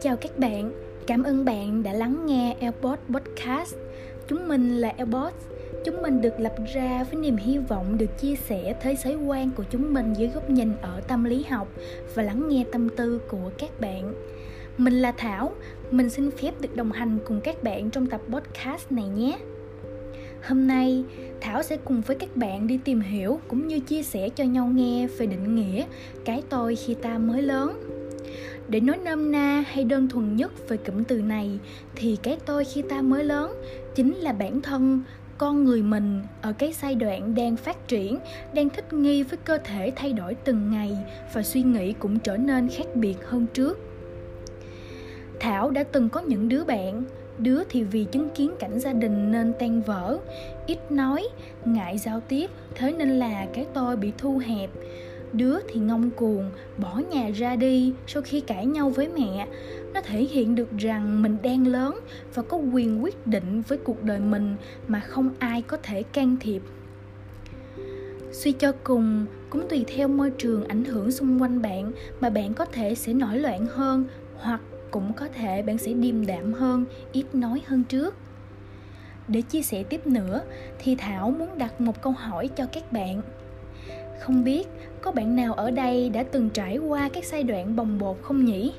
Chào các bạn, cảm ơn bạn đã lắng nghe Airpod Podcast. Chúng mình là Airpod. Chúng mình được lập ra với niềm hy vọng được chia sẻ thế giới quan của chúng mình dưới góc nhìn ở tâm lý học và lắng nghe tâm tư của các bạn. Mình là Thảo, mình xin phép được đồng hành cùng các bạn trong tập podcast này nhé. Hôm nay, Thảo sẽ cùng với các bạn đi tìm hiểu cũng như chia sẻ cho nhau nghe về định nghĩa cái tôi khi ta mới lớn. Để nói nôm na hay đơn thuần nhất về cụm từ này thì cái tôi khi ta mới lớn chính là bản thân con người mình ở cái giai đoạn đang phát triển đang thích nghi với cơ thể thay đổi từng ngày và suy nghĩ cũng trở nên khác biệt hơn trước thảo đã từng có những đứa bạn. Đứa thì vì chứng kiến cảnh gia đình nên tan vỡ. Ít nói, ngại giao tiếp, thế nên là cái tôi bị thu hẹp. Đứa thì ngông cuồng, bỏ nhà ra đi sau khi cãi nhau với mẹ. Nó thể hiện được rằng mình đang lớn và có quyền quyết định với cuộc đời mình mà không ai có thể can thiệp. Suy cho cùng, cũng tùy theo môi trường ảnh hưởng xung quanh bạn mà bạn có thể sẽ nổi loạn hơn hoặc cũng có thể bạn sẽ điềm đạm hơn, ít nói hơn trước. Để chia sẻ tiếp nữa, thì thảo muốn đặt một câu hỏi cho các bạn. Không biết có bạn nào ở đây đã từng trải qua các giai đoạn bồng bột không nhỉ?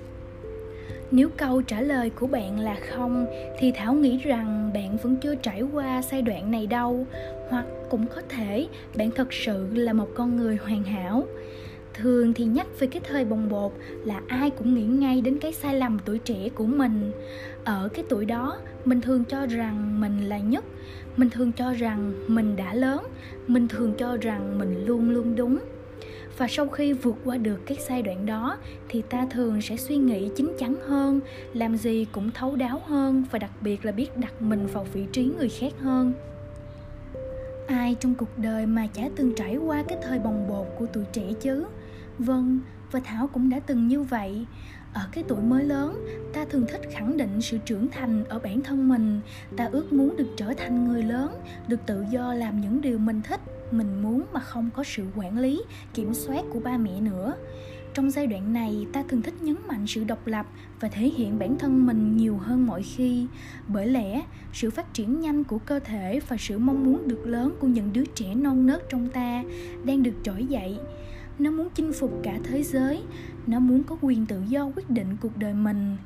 Nếu câu trả lời của bạn là không, thì thảo nghĩ rằng bạn vẫn chưa trải qua giai đoạn này đâu, hoặc cũng có thể bạn thật sự là một con người hoàn hảo thường thì nhắc về cái thời bồng bột là ai cũng nghĩ ngay đến cái sai lầm tuổi trẻ của mình. Ở cái tuổi đó, mình thường cho rằng mình là nhất, mình thường cho rằng mình đã lớn, mình thường cho rằng mình luôn luôn đúng. Và sau khi vượt qua được cái giai đoạn đó thì ta thường sẽ suy nghĩ chín chắn hơn, làm gì cũng thấu đáo hơn và đặc biệt là biết đặt mình vào vị trí người khác hơn. Ai trong cuộc đời mà chả từng trải qua cái thời bồng bột của tuổi trẻ chứ? Vâng và thảo cũng đã từng như vậy. Ở cái tuổi mới lớn, ta thường thích khẳng định sự trưởng thành ở bản thân mình. Ta ước muốn được trở thành người lớn, được tự do làm những điều mình thích, mình muốn mà không có sự quản lý, kiểm soát của ba mẹ nữa. Trong giai đoạn này, ta thường thích nhấn mạnh sự độc lập và thể hiện bản thân mình nhiều hơn mọi khi. Bởi lẽ, sự phát triển nhanh của cơ thể và sự mong muốn được lớn của những đứa trẻ non nớt trong ta đang được trỗi dậy nó muốn chinh phục cả thế giới. Nó muốn có quyền tự do quyết định cuộc đời mình.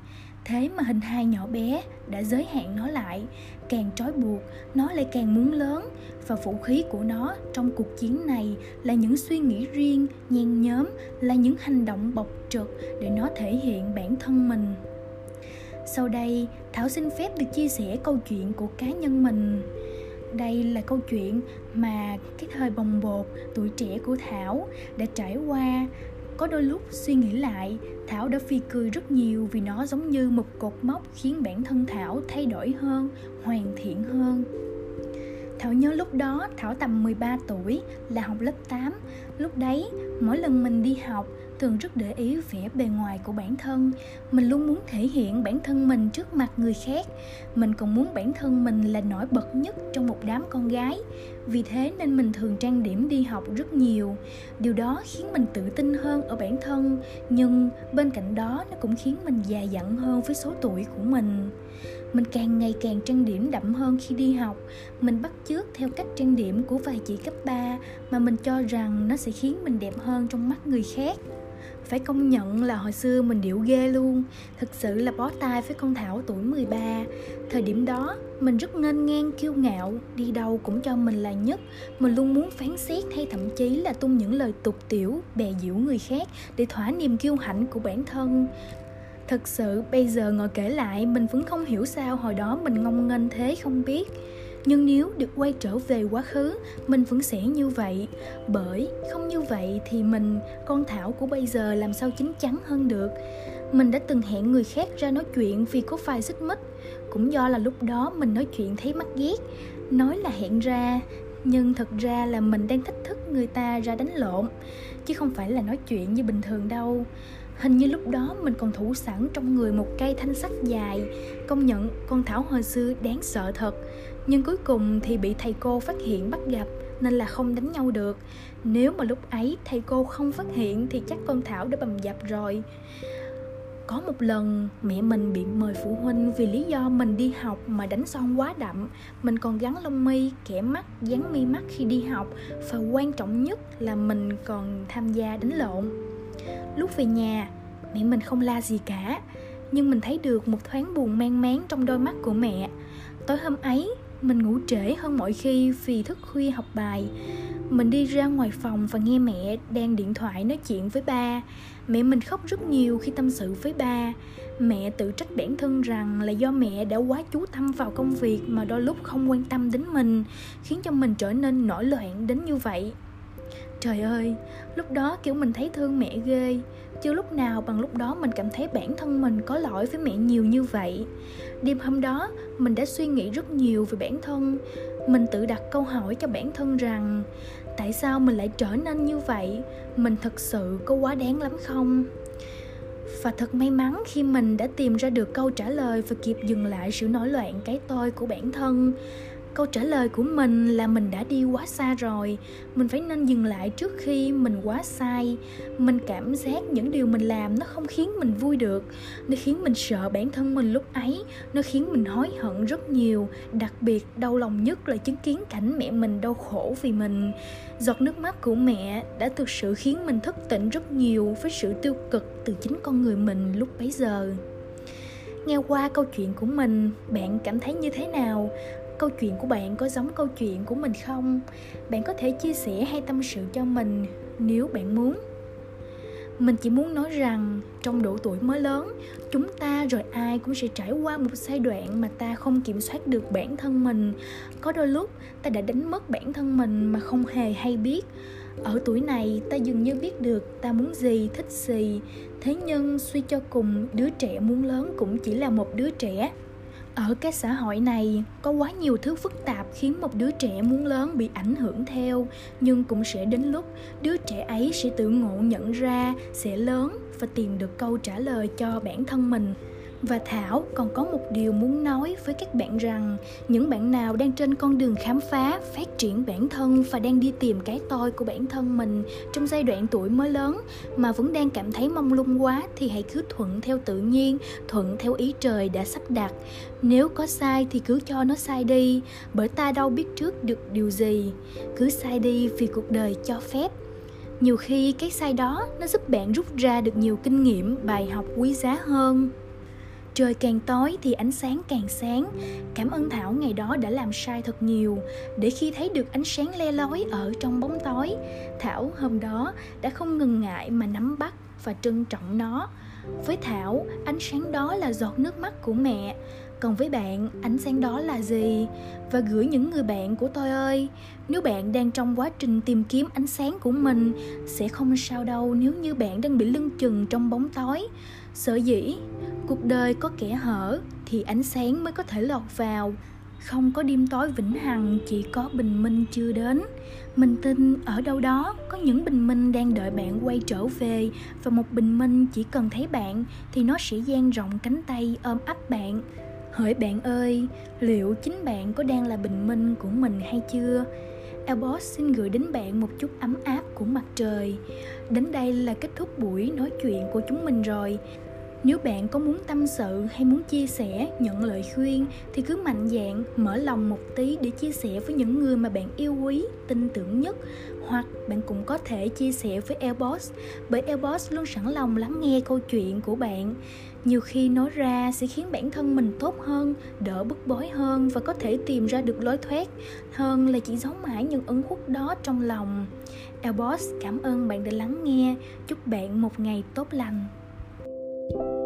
Thế mà hình hài nhỏ bé đã giới hạn nó lại. Càng trói buộc, nó lại càng muốn lớn. Và vũ khí của nó trong cuộc chiến này là những suy nghĩ riêng, nhen nhóm, là những hành động bộc trực để nó thể hiện bản thân mình. Sau đây, thảo xin phép được chia sẻ câu chuyện của cá nhân mình đây là câu chuyện mà cái thời bồng bột tuổi trẻ của thảo đã trải qua. Có đôi lúc suy nghĩ lại, thảo đã phi cười rất nhiều vì nó giống như một cột mốc khiến bản thân thảo thay đổi hơn, hoàn thiện hơn. Thảo nhớ lúc đó Thảo tầm 13 tuổi, là học lớp 8 Lúc đấy, mỗi lần mình đi học thường rất để ý vẻ bề ngoài của bản thân. Mình luôn muốn thể hiện bản thân mình trước mặt người khác. Mình còn muốn bản thân mình là nổi bật nhất trong một đám con gái. Vì thế nên mình thường trang điểm đi học rất nhiều. Điều đó khiến mình tự tin hơn ở bản thân, nhưng bên cạnh đó nó cũng khiến mình già dặn hơn với số tuổi của mình. Mình càng ngày càng trang điểm đậm hơn khi đi học. Mình bắt chước theo cách trang điểm của vài chị cấp 3 mà mình cho rằng nó sẽ khiến mình đẹp hơn trong mắt người khác phải công nhận là hồi xưa mình điệu ghê luôn. Thực sự là bó tay với con Thảo tuổi 13 Thời điểm đó, mình rất ngênh ngang, kiêu ngạo, Đi đâu cũng cho mình là nhất. Mình luôn muốn phán xét hay thậm chí là tung những lời tục tiểu, Bè diễu người khác để thỏa niềm kiêu hãnh của bản thân. Thật sự, bây giờ ngồi kể lại, mình vẫn không hiểu sao hồi đó mình ngông nghênh thế không biết nhưng nếu được quay trở về quá khứ, mình vẫn sẽ như vậy. Bởi không như vậy thì mình, con thảo của bây giờ làm sao chín chắn hơn được? Mình đã từng hẹn người khác ra nói chuyện vì có vài xích mích. Cũng do là lúc đó mình nói chuyện thấy mắc ghét. Nói là hẹn ra, nhưng thật ra là mình đang thách thức người ta ra đánh lộn. Chứ không phải là nói chuyện như bình thường đâu. Hình như lúc đó mình còn thủ sẵn trong người một cây thanh sắt dài. Công nhận con Thảo hồi xưa đáng sợ thật. Nhưng cuối cùng thì bị thầy cô phát hiện bắt gặp, nên là không đánh nhau được. Nếu mà lúc ấy thầy cô không phát hiện thì chắc con thảo đã bầm dập rồi. Có một lần, mẹ mình bị mời phụ huynh vì lý do mình đi học mà đánh son quá đậm. Mình còn gắn lông mi, kẻ mắt dán mi mắt khi đi học. Và quan trọng nhất là mình còn tham gia đánh lộn. Lúc về nhà, mẹ mình không la gì cả. Nhưng mình thấy được một thoáng buồn mang máng trong đôi mắt của mẹ. Tối hôm ấy mình ngủ trễ hơn mọi khi vì thức khuya học bài. Mình đi ra ngoài phòng và nghe mẹ đang điện thoại nói chuyện với ba. Mẹ mình khóc rất nhiều khi tâm sự với ba. Mẹ tự trách bản thân rằng là do mẹ đã quá chú tâm vào công việc mà đôi lúc không quan tâm đến mình, khiến cho mình trở nên nổi loạn đến như vậy. Trời ơi, lúc đó kiểu mình thấy thương mẹ ghê chưa lúc nào bằng lúc đó mình cảm thấy bản thân mình có lỗi với mẹ nhiều như vậy. Đêm hôm đó, mình đã suy nghĩ rất nhiều về bản thân. Mình tự đặt câu hỏi cho bản thân rằng, tại sao mình lại trở nên như vậy? Mình thật sự có quá đáng lắm không? Và thật may mắn khi mình đã tìm ra được câu trả lời và kịp dừng lại sự nổi loạn cái tôi của bản thân câu trả lời của mình là mình đã đi quá xa rồi. Mình phải nên dừng lại trước khi mình quá sai. Mình cảm giác những điều mình làm nó không khiến mình vui được, nó khiến mình sợ bản thân mình lúc ấy, nó khiến mình hối hận rất nhiều. Đặc biệt, đau lòng nhất là chứng kiến cảnh mẹ mình đau khổ vì mình. Giọt nước mắt của mẹ đã thực sự khiến mình thức tỉnh rất nhiều với sự tiêu cực từ chính con người mình lúc bấy giờ. Nghe qua câu chuyện của mình, bạn cảm thấy như thế nào? Câu chuyện của bạn có giống câu chuyện của mình không? Bạn có thể chia sẻ hay tâm sự cho mình nếu bạn muốn. Mình chỉ muốn nói rằng trong độ tuổi mới lớn, chúng ta rồi ai cũng sẽ trải qua một giai đoạn mà ta không kiểm soát được bản thân mình. Có đôi lúc, ta đã đánh mất bản thân mình mà không hề hay biết. Ở tuổi này, ta dường như biết được ta muốn gì, thích gì. Thế nhưng suy cho cùng, đứa trẻ muốn lớn cũng chỉ là một đứa trẻ ở cái xã hội này, có quá nhiều thứ phức tạp khiến một đứa trẻ muốn lớn bị ảnh hưởng theo. Nhưng cũng sẽ đến lúc đứa trẻ ấy sẽ tự ngộ nhận ra, sẽ lớn và tìm được câu trả lời cho bản thân mình và Thảo còn có một điều muốn nói với các bạn rằng những bạn nào đang trên con đường khám phá, phát triển bản thân và đang đi tìm cái tôi của bản thân mình trong giai đoạn tuổi mới lớn mà vẫn đang cảm thấy mong lung quá thì hãy cứ thuận theo tự nhiên, thuận theo ý trời đã sắp đặt. Nếu có sai thì cứ cho nó sai đi, bởi ta đâu biết trước được điều gì. Cứ sai đi vì cuộc đời cho phép nhiều khi cái sai đó nó giúp bạn rút ra được nhiều kinh nghiệm bài học quý giá hơn Trời càng tối thì ánh sáng càng sáng. Cảm ơn Thảo ngày đó đã làm sai thật nhiều Để khi thấy được ánh sáng le lói ở trong bóng tối. Thảo hôm đó đã không ngừng ngại mà nắm bắt và trân trọng nó. Với Thảo, ánh sáng đó là giọt nước mắt của mẹ còn với bạn, ánh sáng đó là gì? Và gửi những người bạn của tôi ơi, nếu bạn đang trong quá trình tìm kiếm ánh sáng của mình, sẽ không sao đâu nếu như bạn đang bị lưng chừng trong bóng tối. Sở dĩ, cuộc đời có kẻ hở thì ánh sáng mới có thể lọt vào. Không có đêm tối vĩnh hằng, chỉ có bình minh chưa đến. Mình tin ở đâu đó có những bình minh đang đợi bạn quay trở về. Và một bình minh chỉ cần thấy bạn thì nó sẽ dang rộng cánh tay ôm ấp bạn hỡi bạn ơi, liệu chính bạn có đang là bình minh của mình hay chưa? Albot xin gửi đến bạn một chút ấm áp của mặt trời. Đến đây là kết thúc buổi nói chuyện của chúng mình rồi. Nếu bạn có muốn tâm sự hay muốn chia sẻ, nhận lời khuyên thì cứ mạnh dạn, mở lòng một tí để chia sẻ với những người mà bạn yêu quý, tin tưởng nhất. Hoặc bạn cũng có thể chia sẻ với Airboss bởi Airboss luôn sẵn lòng lắng nghe câu chuyện của bạn. Nhiều khi nói ra sẽ khiến bản thân mình tốt hơn đỡ bức bối hơn và có thể tìm ra được lối thoát hơn là chỉ giấu mãi những ấn khuất đó trong lòng. Airboss cảm ơn bạn đã lắng nghe. Chúc bạn một ngày tốt lành. thank you